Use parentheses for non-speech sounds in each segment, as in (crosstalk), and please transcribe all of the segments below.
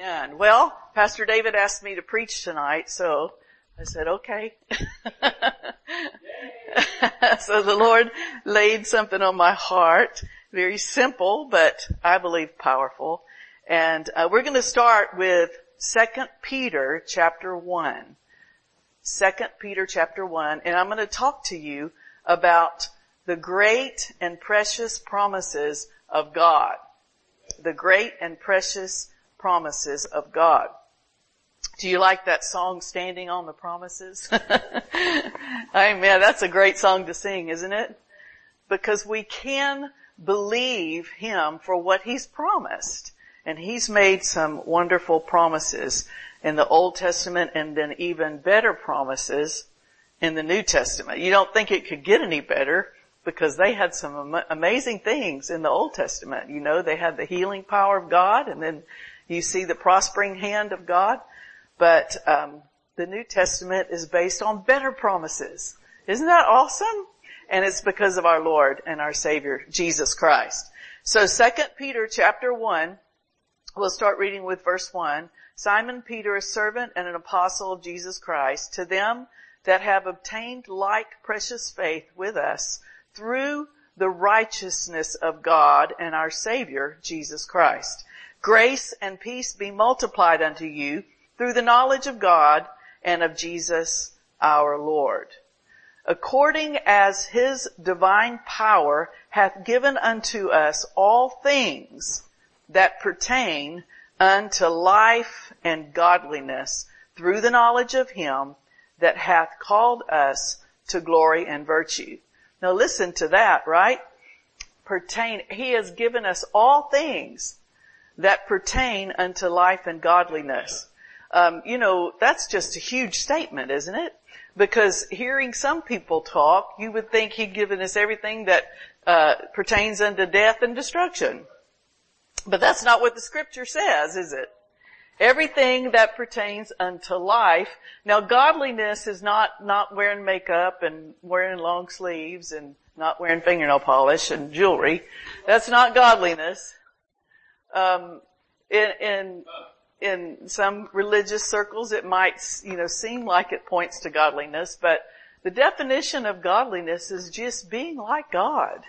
Amen. Well, Pastor David asked me to preach tonight, so I said, okay. (laughs) so the Lord laid something on my heart, very simple, but I believe powerful. And uh, we're going to start with 2 Peter chapter 1. 2 Peter chapter 1, and I'm going to talk to you about the great and precious promises of God. The great and precious promises of God. Do you like that song, Standing on the Promises? (laughs) Amen. That's a great song to sing, isn't it? Because we can believe Him for what He's promised. And He's made some wonderful promises in the Old Testament and then even better promises in the New Testament. You don't think it could get any better because they had some amazing things in the Old Testament. You know, they had the healing power of God and then you see the prospering hand of God. But um, the New Testament is based on better promises. Isn't that awesome? And it's because of our Lord and our Savior, Jesus Christ. So 2 Peter chapter 1, we'll start reading with verse 1. Simon Peter, a servant and an apostle of Jesus Christ, to them that have obtained like precious faith with us through the righteousness of God and our Savior, Jesus Christ. Grace and peace be multiplied unto you through the knowledge of God and of Jesus our Lord. According as his divine power hath given unto us all things that pertain unto life and godliness through the knowledge of him that hath called us to glory and virtue. Now listen to that, right? Pertain, he has given us all things that pertain unto life and godliness. Um, you know, that's just a huge statement, isn't it? Because hearing some people talk, you would think he'd given us everything that uh, pertains unto death and destruction. But that's not what the scripture says, is it? Everything that pertains unto life. Now godliness is not, not wearing makeup and wearing long sleeves and not wearing fingernail polish and jewelry. That's not godliness. Um, in, in, in some religious circles it might, you know, seem like it points to godliness, but the definition of godliness is just being like God.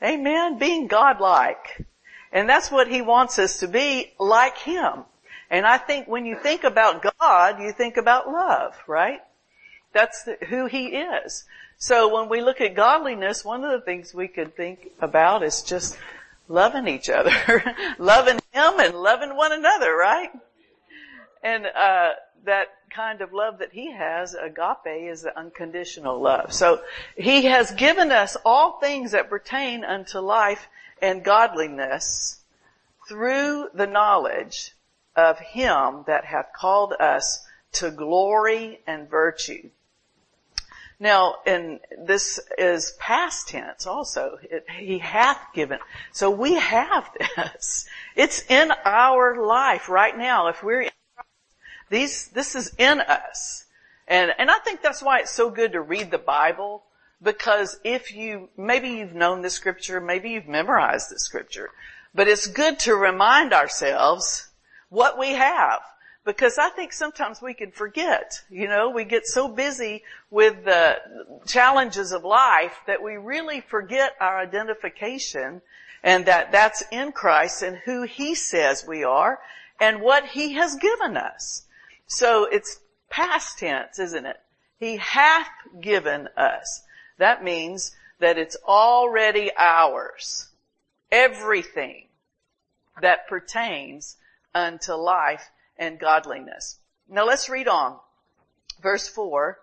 Yeah. Amen. Being God-like. And that's what he wants us to be, like him. And I think when you think about God, you think about love, right? That's the, who he is. So when we look at godliness, one of the things we could think about is just loving each other, (laughs) loving him and loving one another, right? And, uh, that kind of love that he has, agape, is the unconditional love. So he has given us all things that pertain unto life and godliness through the knowledge of him that hath called us to glory and virtue. Now, and this is past tense also. It, he hath given. So we have this. It's in our life right now. If we're in these, this is in us. And, and I think that's why it's so good to read the Bible because if you, maybe you've known the scripture, maybe you've memorized the scripture, but it's good to remind ourselves what we have because I think sometimes we can forget, you know, we get so busy with the challenges of life that we really forget our identification and that that's in Christ and who He says we are and what He has given us. So it's past tense, isn't it? He hath given us. That means that it's already ours. Everything that pertains unto life and godliness. Now let's read on. Verse four.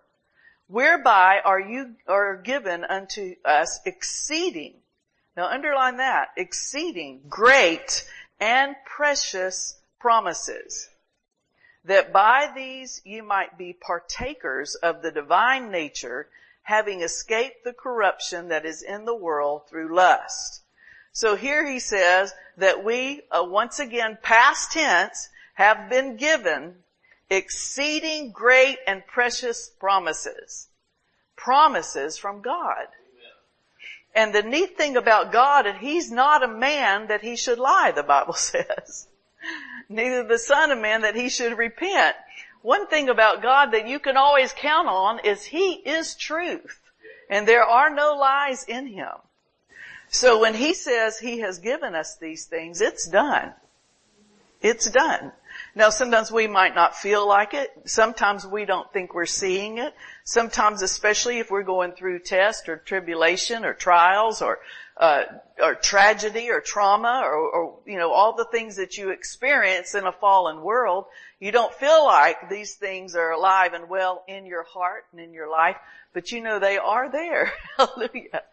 Whereby are you, are given unto us exceeding. Now underline that. Exceeding great and precious promises. That by these you might be partakers of the divine nature, having escaped the corruption that is in the world through lust. So here he says that we, uh, once again, past tense, have been given exceeding great and precious promises. Promises from God. And the neat thing about God is He's not a man that He should lie, the Bible (laughs) says. neither the son of man that he should repent. One thing about God that you can always count on is he is truth and there are no lies in him. So when he says he has given us these things, it's done. It's done. Now sometimes we might not feel like it. Sometimes we don't think we're seeing it. Sometimes especially if we're going through test or tribulation or trials or, uh, or tragedy or trauma or, or, you know, all the things that you experience in a fallen world, you don't feel like these things are alive and well in your heart and in your life, but you know they are there. (laughs) Hallelujah.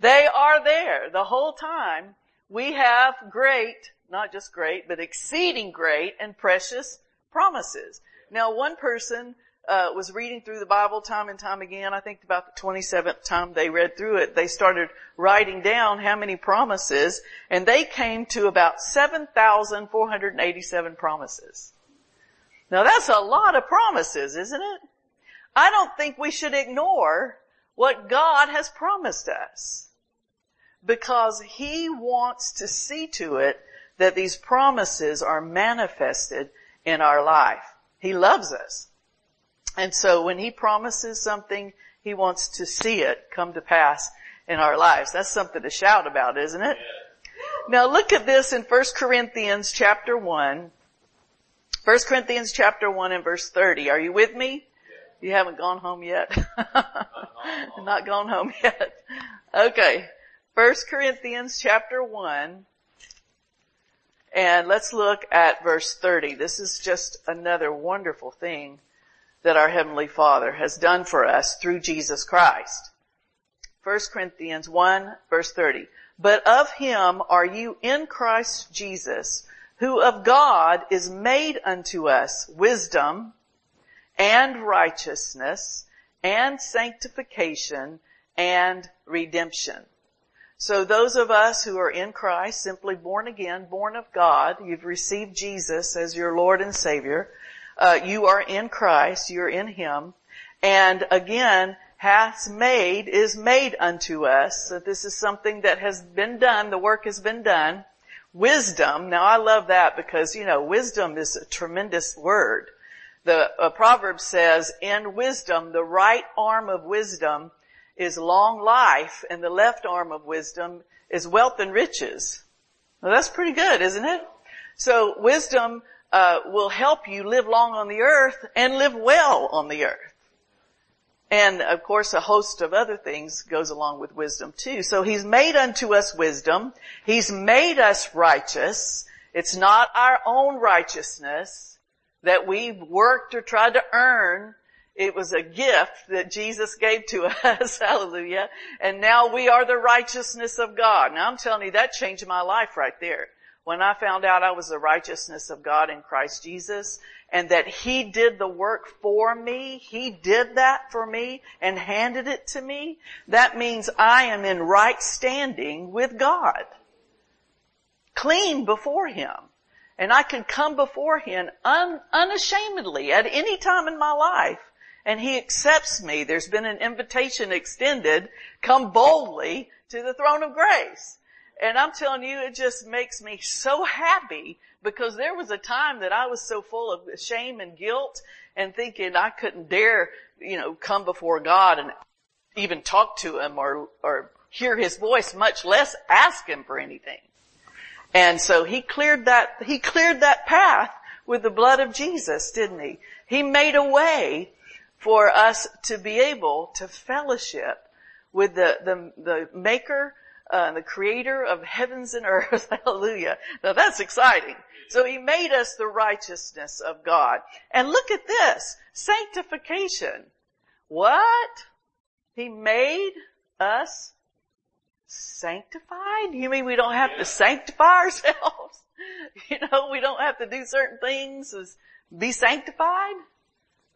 They are there the whole time. We have great not just great, but exceeding great and precious promises. Now one person uh, was reading through the Bible time and time again. I think about the 27th time they read through it, they started writing down how many promises, and they came to about 7,487 promises. Now that's a lot of promises, isn't it? I don't think we should ignore what God has promised us because He wants to see to it that these promises are manifested in our life. He loves us. And so when He promises something, He wants to see it come to pass in our lives. That's something to shout about, isn't it? Now look at this in 1 Corinthians chapter 1. 1 Corinthians chapter 1 and verse 30. Are you with me? You haven't gone home yet? Not gone home (laughs) yet. Okay. 1 Corinthians chapter 1 and let's look at verse 30. This is just another wonderful thing that our Heavenly Father has done for us through Jesus Christ. 1 Corinthians 1 verse 30. But of him are you in Christ Jesus, who of God is made unto us wisdom and righteousness and sanctification and redemption. So those of us who are in Christ, simply born again, born of God, you've received Jesus as your Lord and Savior, uh, you are in Christ, you're in Him, and again, hath made, is made unto us, so this is something that has been done, the work has been done, wisdom, now I love that because, you know, wisdom is a tremendous word. The uh, proverb says, in wisdom, the right arm of wisdom is long life and the left arm of wisdom is wealth and riches. Well, that's pretty good, isn't it? So wisdom uh, will help you live long on the earth and live well on the earth. And of course a host of other things goes along with wisdom too. So he's made unto us wisdom. He's made us righteous. It's not our own righteousness that we've worked or tried to earn. It was a gift that Jesus gave to (laughs) us. Hallelujah. And now we are the righteousness of God. Now I'm telling you, that changed my life right there. When I found out I was the righteousness of God in Christ Jesus and that He did the work for me, He did that for me and handed it to me, that means I am in right standing with God. Clean before Him. And I can come before Him un- unashamedly at any time in my life and he accepts me. There's been an invitation extended, come boldly to the throne of grace. And I'm telling you, it just makes me so happy because there was a time that I was so full of shame and guilt and thinking I couldn't dare, you know, come before God and even talk to him or, or hear his voice, much less ask him for anything. And so he cleared that, he cleared that path with the blood of Jesus, didn't he? He made a way for us to be able to fellowship with the, the, the maker, uh, the creator of heavens and earth. (laughs) Hallelujah. Now that's exciting. So he made us the righteousness of God. And look at this. Sanctification. What? He made us sanctified? You mean we don't have to sanctify (laughs) ourselves? You know, we don't have to do certain things as be sanctified?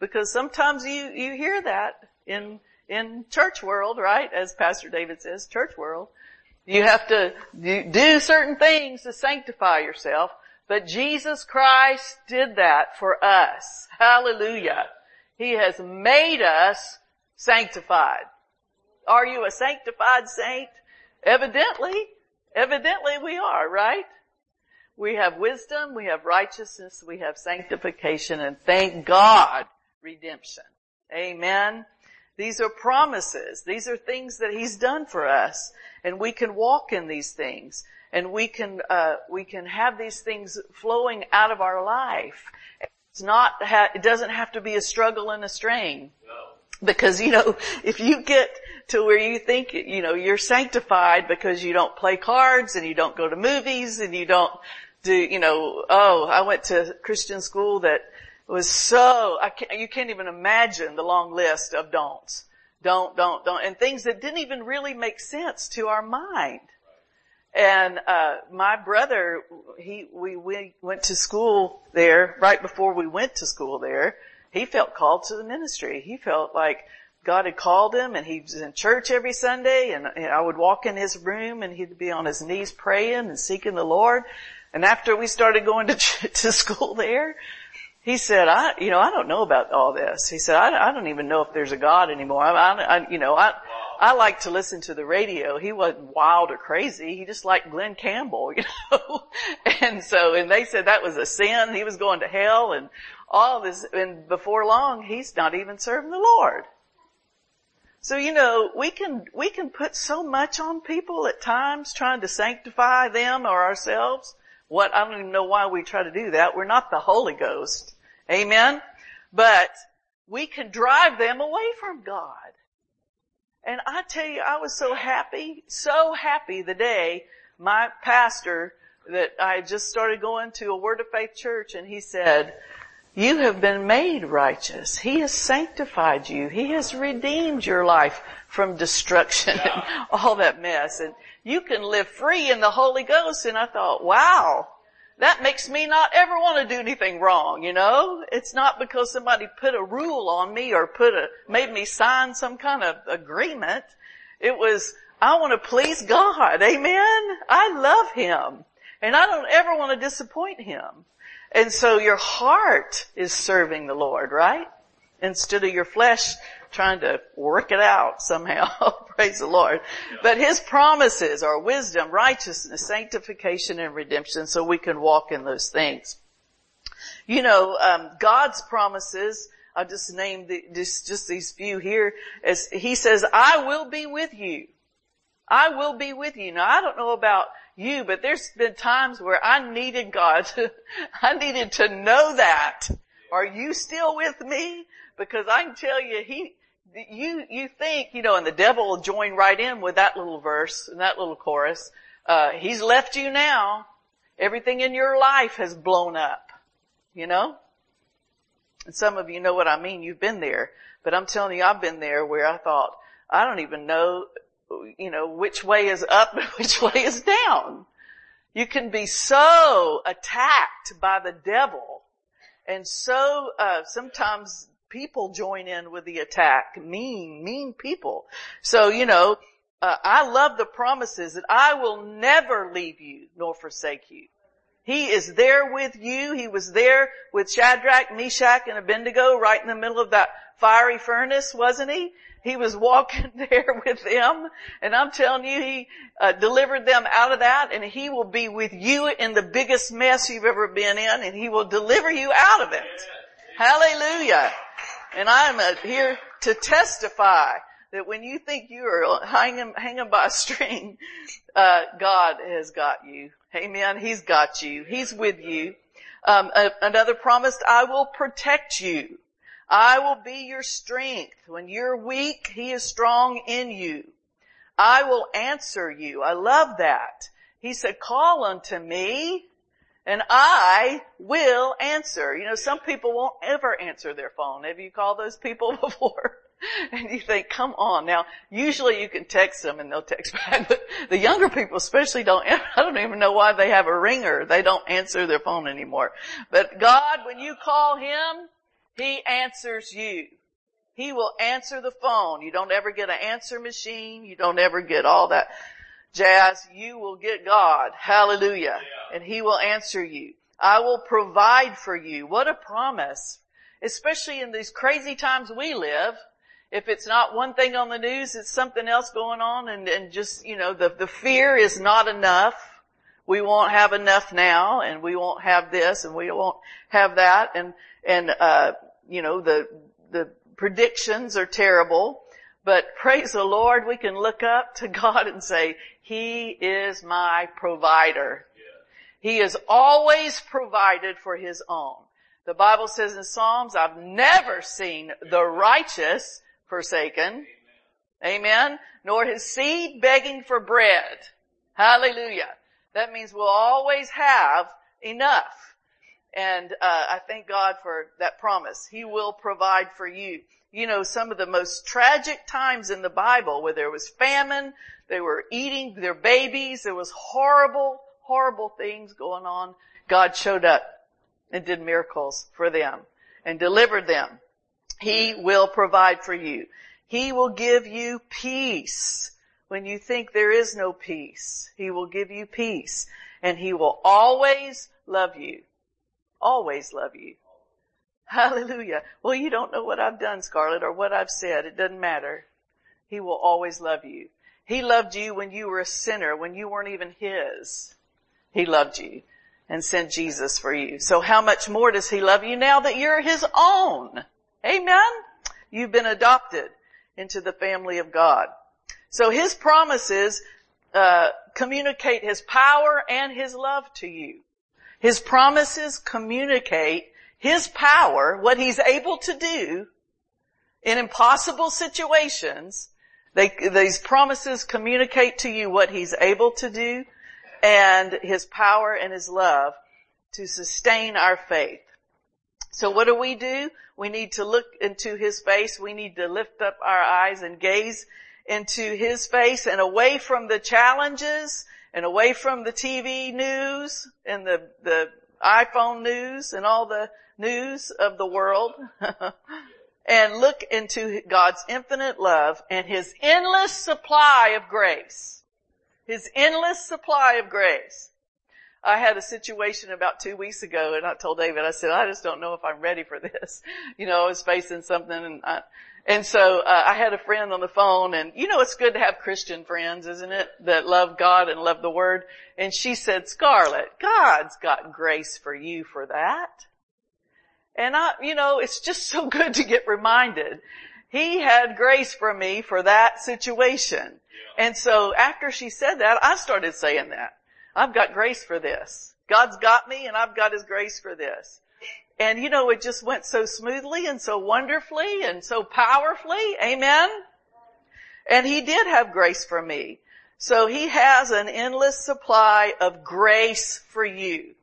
Because sometimes you, you hear that in, in church world, right? As Pastor David says, church world. You have to do certain things to sanctify yourself, but Jesus Christ did that for us. Hallelujah. He has made us sanctified. Are you a sanctified saint? Evidently, evidently we are, right? We have wisdom, we have righteousness, we have sanctification, and thank God, redemption. Amen. These are promises. These are things that He's done for us, and we can walk in these things, and we can uh, we can have these things flowing out of our life. It's not. ha- It doesn't have to be a struggle and a strain. Because, you know, if you get to where you think, you know, you're sanctified because you don't play cards and you don't go to movies and you don't do, you know, oh, I went to Christian school that was so, I can't, you can't even imagine the long list of don'ts. Don't, don't, don't, and things that didn't even really make sense to our mind. And, uh, my brother, he, we, we went to school there right before we went to school there he felt called to the ministry. He felt like God had called him and he was in church every Sunday and, and I would walk in his room and he'd be on his knees praying and seeking the Lord. And after we started going to, (laughs) to school there, he said, I, you know, I don't know about all this. He said, I, I don't even know if there's a God anymore. I, I, you know, I, I like to listen to the radio. He wasn't wild or crazy. He just liked Glen Campbell, (laughs) you know. and so, and they said that was a sin. He was going to hell and all this, and before long, he's not even serving the Lord. So, you know, we can, we can put so much on people at times trying to sanctify them or ourselves. What, I don't even know why we try to do that. We're not the Holy Ghost. Amen? But we can drive them away from God. And I tell you, I was so happy, so happy the day my pastor that I just started going to a Word of Faith church and he said, you have been made righteous. He has sanctified you. He has redeemed your life from destruction and (laughs) all that mess. And you can live free in the Holy Ghost. And I thought, wow, that makes me not ever want to do anything wrong, you know? It's not because somebody put a rule on me or put a, made me sign some kind of agreement. It was, I want to please God. Amen? I love Him. And I don't ever want to disappoint Him. And so your heart is serving the Lord, right? Instead of your flesh trying to work it out somehow. (laughs) Praise the Lord. But His promises are wisdom, righteousness, sanctification, and redemption so we can walk in those things. You know, um, God's promises, I'll just name the, just, just these few here, as He says, I will be with you. I will be with you. Now I don't know about you, but there's been times where I needed God to, (laughs) I needed to know that. Are you still with me? Because I can tell you, he, you, you think, you know, and the devil will join right in with that little verse and that little chorus. Uh, he's left you now. Everything in your life has blown up. You know? And some of you know what I mean. You've been there. But I'm telling you, I've been there where I thought, I don't even know you know, which way is up and (laughs) which way is down. You can be so attacked by the devil and so, uh, sometimes people join in with the attack. Mean, mean people. So, you know, uh, I love the promises that I will never leave you nor forsake you. He is there with you. He was there with Shadrach, Meshach, and Abednego right in the middle of that fiery furnace, wasn't he? He was walking (laughs) there with them and I'm telling you, he uh, delivered them out of that and he will be with you in the biggest mess you've ever been in and he will deliver you out of it. Hallelujah. And I'm uh, here to testify that when you think you are hanging, hanging by a string, uh, God has got you. Amen. He's got you. He's with you. Um, another promise, I will protect you. I will be your strength. When you're weak, He is strong in you. I will answer you. I love that. He said, call unto me and I will answer. You know, some people won't ever answer their phone. Have you called those people (laughs) before? and you think, come on. Now, usually you can text them and they'll text (laughs) back, but the younger people especially don't, (laughs) I don't even know why they have a ringer. They don't answer their phone anymore. But God, when you call Him, he answers you. He will answer the phone. You don't ever get an answer machine. You don't ever get all that jazz. You will get God. Hallelujah. Yeah. And He will answer you. I will provide for you. What a promise. Especially in these crazy times we live. If it's not one thing on the news, it's something else going on and, and just, you know, the, the fear is not enough. we won't have enough now and we won't have this and we won't have that and, and, uh, you know, the, the predictions are terrible. But praise the Lord, we can look up to (laughs) God and say, He is my provider. He has always provided for His own. The Bible says in Psalms, I've never seen the righteous forsaken. Amen. Nor his seed begging for bread. Hallelujah. That means we'll always have enough. And uh, I thank God for that promise. He will provide for you. You know, some of the most tragic times in the Bible where there was famine, they were eating their babies, there was horrible, horrible things going on. God showed up and did miracles for them and delivered them. He will provide for you. He will give you peace when you think there is no peace. He will give you peace and he will always love you. Always love you. Hallelujah. Well, you don't know what I've done, Scarlett, or what I've said. It doesn't matter. He will always love you. He loved you when you were a sinner, when you weren't even His. He loved you and sent Jesus for you. So how much more does He love you now that you're His own? Amen? You've been adopted into the family of God. So His promises uh, communicate His power and His love to you. His promises communicate His power, what He's able to do in impossible situations. They, these promises communicate to you what He's able to do and His power and His love to sustain our faith. So what do we do? We need to look into His face. We need to lift up our eyes and gaze into His face and away from the challenges and away from the TV news and the, the iPhone news and all the news of the world (laughs) and look into God's infinite love and His endless supply of grace. His endless supply of grace. I had a situation about two weeks ago and I told David, I said, I just don't know if I'm ready for this. (laughs) You know, I was facing something and I, and so uh, I had a friend on the phone and you know it's good to have Christian friends, isn't it? That love God and love the Word. And she said, Scarlett, God's got grace for you for that. And I, you know, it's just so (laughs) good to get reminded. He had grace for me for that situation. And so after she said that, I started saying that. I've got grace for this. God's got me and I've got His grace for this. And you know, it just went so smoothly and so wonderfully and so powerfully. Amen. And He did have grace for me. So He has an endless supply of grace for you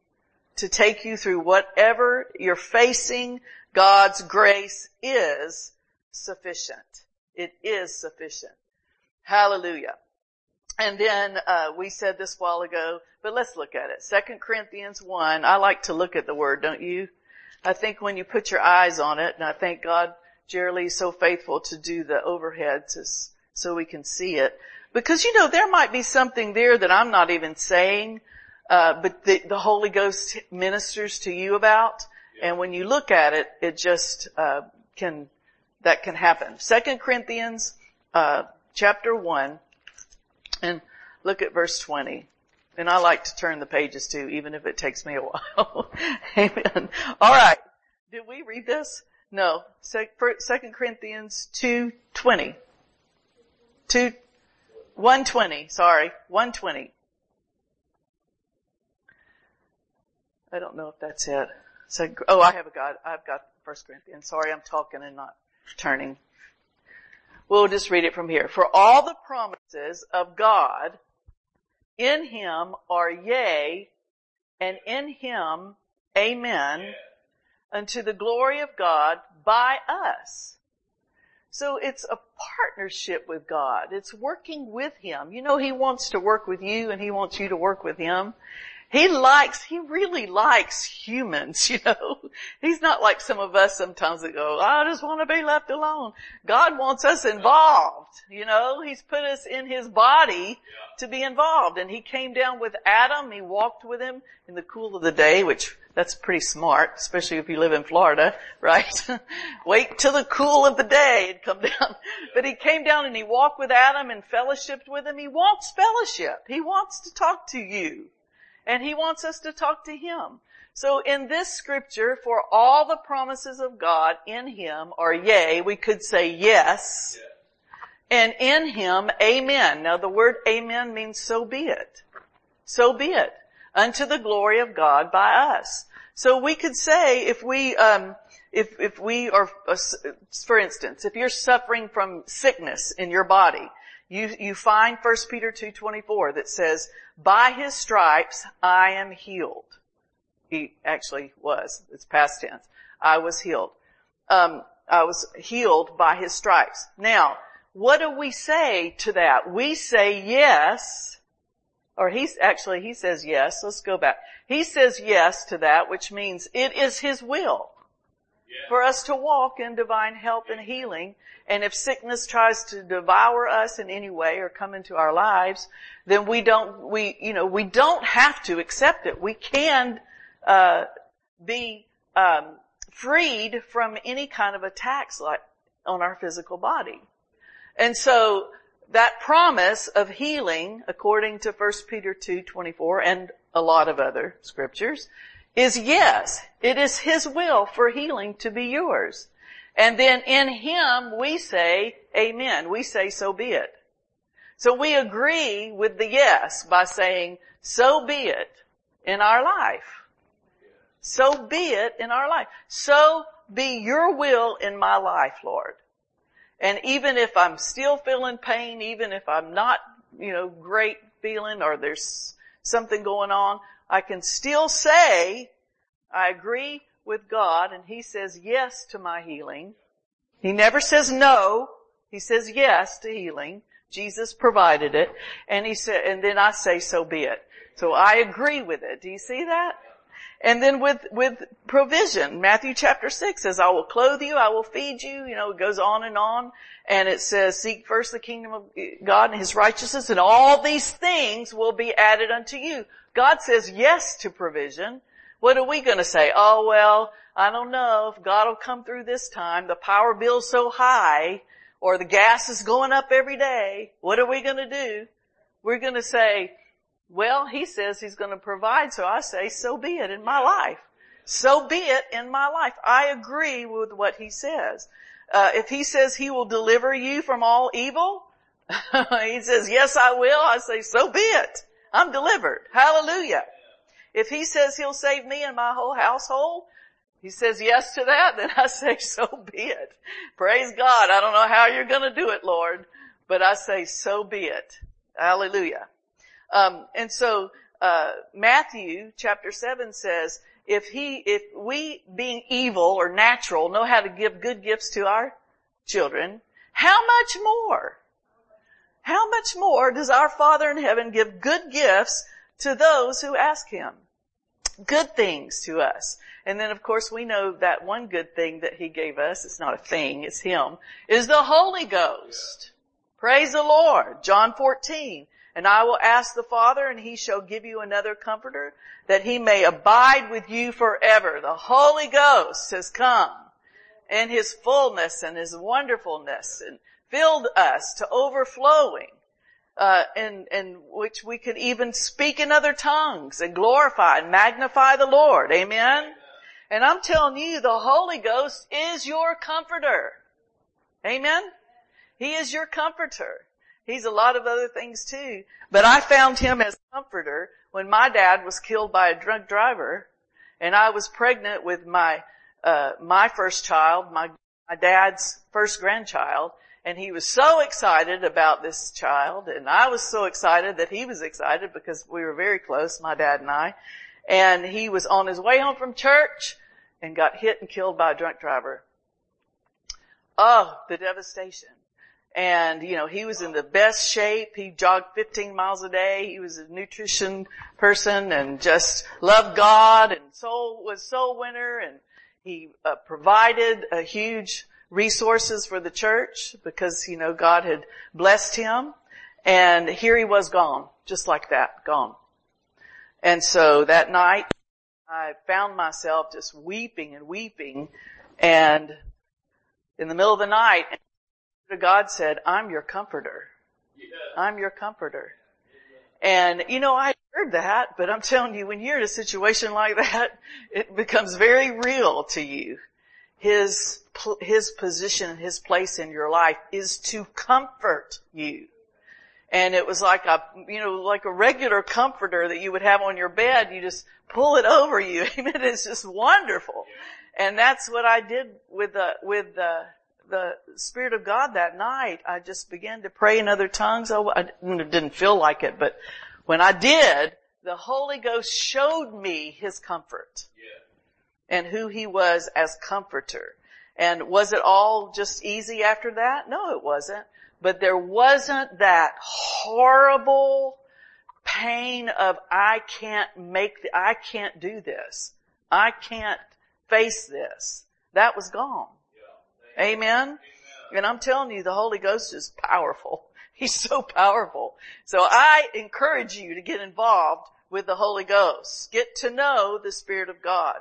to take you through whatever you're facing. God's grace is sufficient. It is sufficient. Hallelujah. And then uh, we said this while ago, but let's look at it. Second Corinthians one. I like to look at the word, don't you? I think when you put your eyes on it, and I thank God Jerry is so faithful to do the overhead to, so we can see it. Because you know, there might be something there that I'm not even saying, uh, but the, the, Holy Ghost ministers to you about. And when you look at it, it just, uh, can, that can happen. Second Corinthians, uh, chapter 1 and look at verse 20. And I like to turn the pages too, even if it takes me a (laughs) while. Amen. All right. Did we read this? No. Second Corinthians 2.20. 2, 120, sorry. 120. I don't know if that's it. So, oh, I have a God. I've got First Corinthians. Sorry, I'm talking and not turning. We'll just read it from here. For all the promises of God in him are yea, and in him amen, unto the glory of God by us. So it's a partnership with God. It's working with Him. You know, He wants to work with you and He wants you to work with Him. He likes, he really likes humans, (laughs) you know. He's not like some of us sometimes that go, I just want to be left alone. God wants us involved, you know. He's put us in his body to be involved. And he came down with Adam, he walked with him in the cool of the day, which that's pretty smart, especially if you live in Florida, (laughs) right? (laughs) Wait till the cool of the day and come down. But he came down and he walked with Adam and fellowshiped with him. He wants fellowship. He wants to talk to you. And He wants us to talk to Him. So in this scripture, for all the promises of God in Him are yea, we could say yes. And in Him, amen. Now the word amen means so be it. So be it. Unto the glory of God by us. So we could say if we, um, if, if we are, uh, for instance, if you're suffering from sickness in your body, you, you find 1 Peter 2.24 that says, by his stripes I am healed. He actually was. It's past tense. I was healed. Um, I was healed by his stripes. Now, what do we say to that? We say yes, or he's actually, he says yes. Let's go back. He says yes to that, which means it is his will for us to walk in divine health and healing. And if sickness tries to devour us in any way or come into our lives, then we don't, we, you know, we don't have to accept it. We can, uh, be, um, freed from any kind of attacks like on our physical body. And so that promise of healing, according to 1 Peter 2, 24 and a lot of other scriptures, is yes, it is His will for healing to be yours. And then in Him we say, Amen. We say, so be it. So we agree with the yes by saying, so be it in our life. So be it in our life. So be your will in my life, Lord. And even if I'm still feeling pain, even if I'm not, you know, great feeling or there's something going on, I can still say, I agree with God and He says yes to my healing. He never says no. He says yes to healing. Jesus provided it. And He said, and then I say so be it. So I agree with it. Do you see that? And then with, with provision, Matthew chapter 6 says, I will clothe you, I will feed you, you know, it goes on and on. And it says, seek first the kingdom of God and His righteousness and all these things will be added unto you. God says yes to provision. What are we gonna say? Oh well, I don't know if God will come through this time. The power bill's so high or the gas is going up every day. What are we gonna do? We're gonna say, well, he says he's gonna provide, so I say, so be it in my life. So be it in my life. I agree with what he says. Uh, if he says he will deliver you from all evil, (laughs) he says, yes, I will. I say, so be it. I'm delivered. Hallelujah. If he says he'll save me and my whole household, he says yes to that, then I say so be it. Praise God. I don't know how you're gonna do it, Lord, but I say so be it. Hallelujah. Um, and so, uh, Matthew chapter 7 says, if he, if we being evil or natural know how to give good gifts to our children, how much more? How much more does our Father in heaven give good gifts to those who ask Him? Good things to us. And then of course we know that one good thing that He gave us, it's not a thing, it's Him, is the Holy Ghost. Praise the Lord. John 14. And I will ask the Father and He shall give you another comforter that He may abide with you forever. The Holy Ghost has come in His fullness and His wonderfulness and filled us to overflowing, uh, in, in which we could even speak in other tongues and glorify and magnify the Lord. Amen? And I'm telling you, the Holy Ghost is your comforter. Amen? He is your comforter. He's a lot of other things too. But I found him as comforter when my dad was killed by a drunk driver and I was pregnant with my, uh, my first child, my, my dad's first grandchild and he was so excited about this child and I was so excited that he was excited because we were very close, my dad and I. And he was on his way home from church and got hit and killed by a drunk driver. Oh, the devastation. And, you know, he was in the best shape. He jogged 15 miles a day. He was a nutrition person and just loved God and soul, was soul winner and he uh, provided a huge resources for the church because, you know, God had blessed him. And here he was gone, just like that, gone. And so that night, I found myself just weeping and weeping and in the middle of the night, God said, I'm your comforter. I'm your comforter. And you know, I heard that, but I'm telling you, when you're in a situation like that, it becomes very real to you. His, his position, his place in your life is to comfort you. And it was like a, you know, like a regular comforter that you would have on your bed. You just pull it over you. (laughs) Amen. It's just wonderful. And that's what I did with the, with the, the Spirit of God that night. I just began to pray in other tongues. Oh, I, I didn't feel like it, but when I did, the Holy Ghost showed me His comfort. Yeah. And who He was as comforter. And was it all just easy after that? No, it wasn't. But there wasn't that horrible pain of I can't make, the, I can't do this. I can't face this. That was gone. Yeah. Amen? Amen. And I'm telling you, the Holy Ghost is powerful. (laughs) He's so powerful. So I encourage you to get involved with the Holy Ghost. Get to know the Spirit of God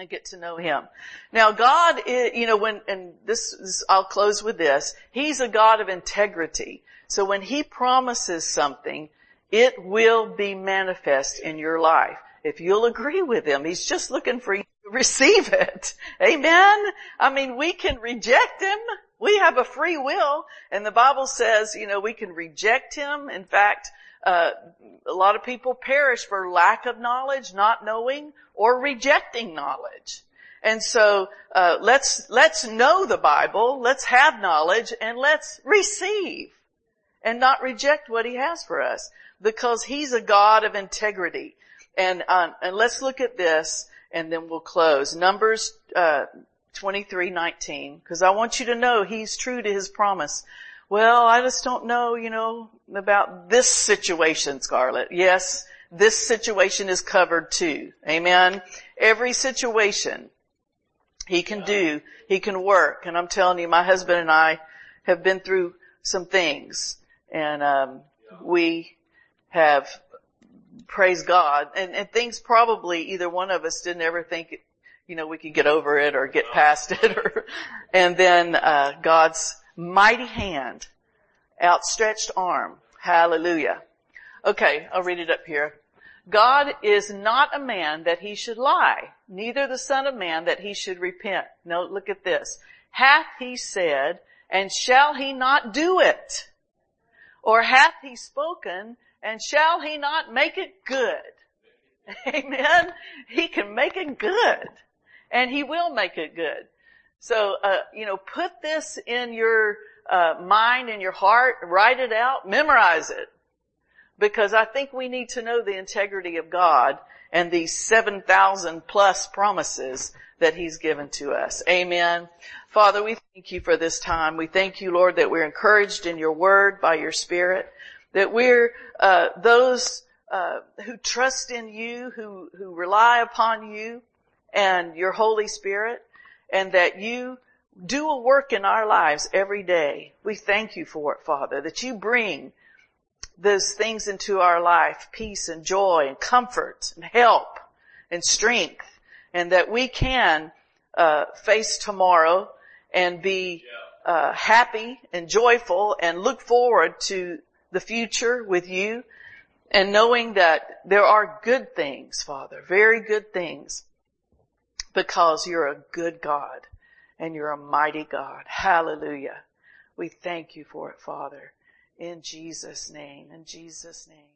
and get to know Him. Now God is, you know, when, and this is, I'll close with this, He's a God of integrity. So when He promises something, it will be manifest in your life. If you'll agree with Him, He's just looking for you to (laughs) receive it. Amen? I mean, we can reject Him. We have a free will, and the Bible says, you know, we can reject Him. In fact, uh, a lot of people perish for lack of knowledge, not knowing, or rejecting knowledge. And so uh, let's let's know the Bible, let's have knowledge, and let's receive, and not reject what He has for us, because He's a God of integrity. And uh, and let's look at this, and then we'll close. Numbers uh, twenty three nineteen, because I want you to know He's true to His promise. Well, I just don't know, you know, about this situation, Scarlett. Yes, this situation is covered too. Amen. Every situation he can do, he can work. And I'm telling you, my husband and I have been through some things and, um, we have praise God and, and things probably either one of us didn't ever think, you know, we could get over it or get past (laughs) it or, and then, uh, God's mighty hand, outstretched arm. Hallelujah. Okay, I'll read it up here. God is not a man that he should lie, neither the son of man that he should repent. No, look at this. Hath he said, and shall he not do it? Or hath he spoken, and shall he not make it good? (laughs) Amen. He can make it good. And he will make it good. So, uh, you know, put this in your uh, mind, and your heart, write it out, memorize it. Because I think we need to know the integrity of God and these 7,000 plus promises that He's given to us. Amen. Father, we thank you for this time. We thank you, Lord, that we're encouraged in your word by your spirit, that we're, uh, those, uh, who trust in you, who, who rely upon you and your Holy Spirit, and that you do a work in our lives every day. We thank you for it, Father, that you bring those things into our life, peace and joy and comfort and help and strength, and that we can uh, face tomorrow and be uh, happy and joyful and look forward to the future with you and knowing that there are good things, Father, very good things because you're a good God and you're a mighty God. Hallelujah. We thank you for it, Father. In Jesus' name, in Jesus' name.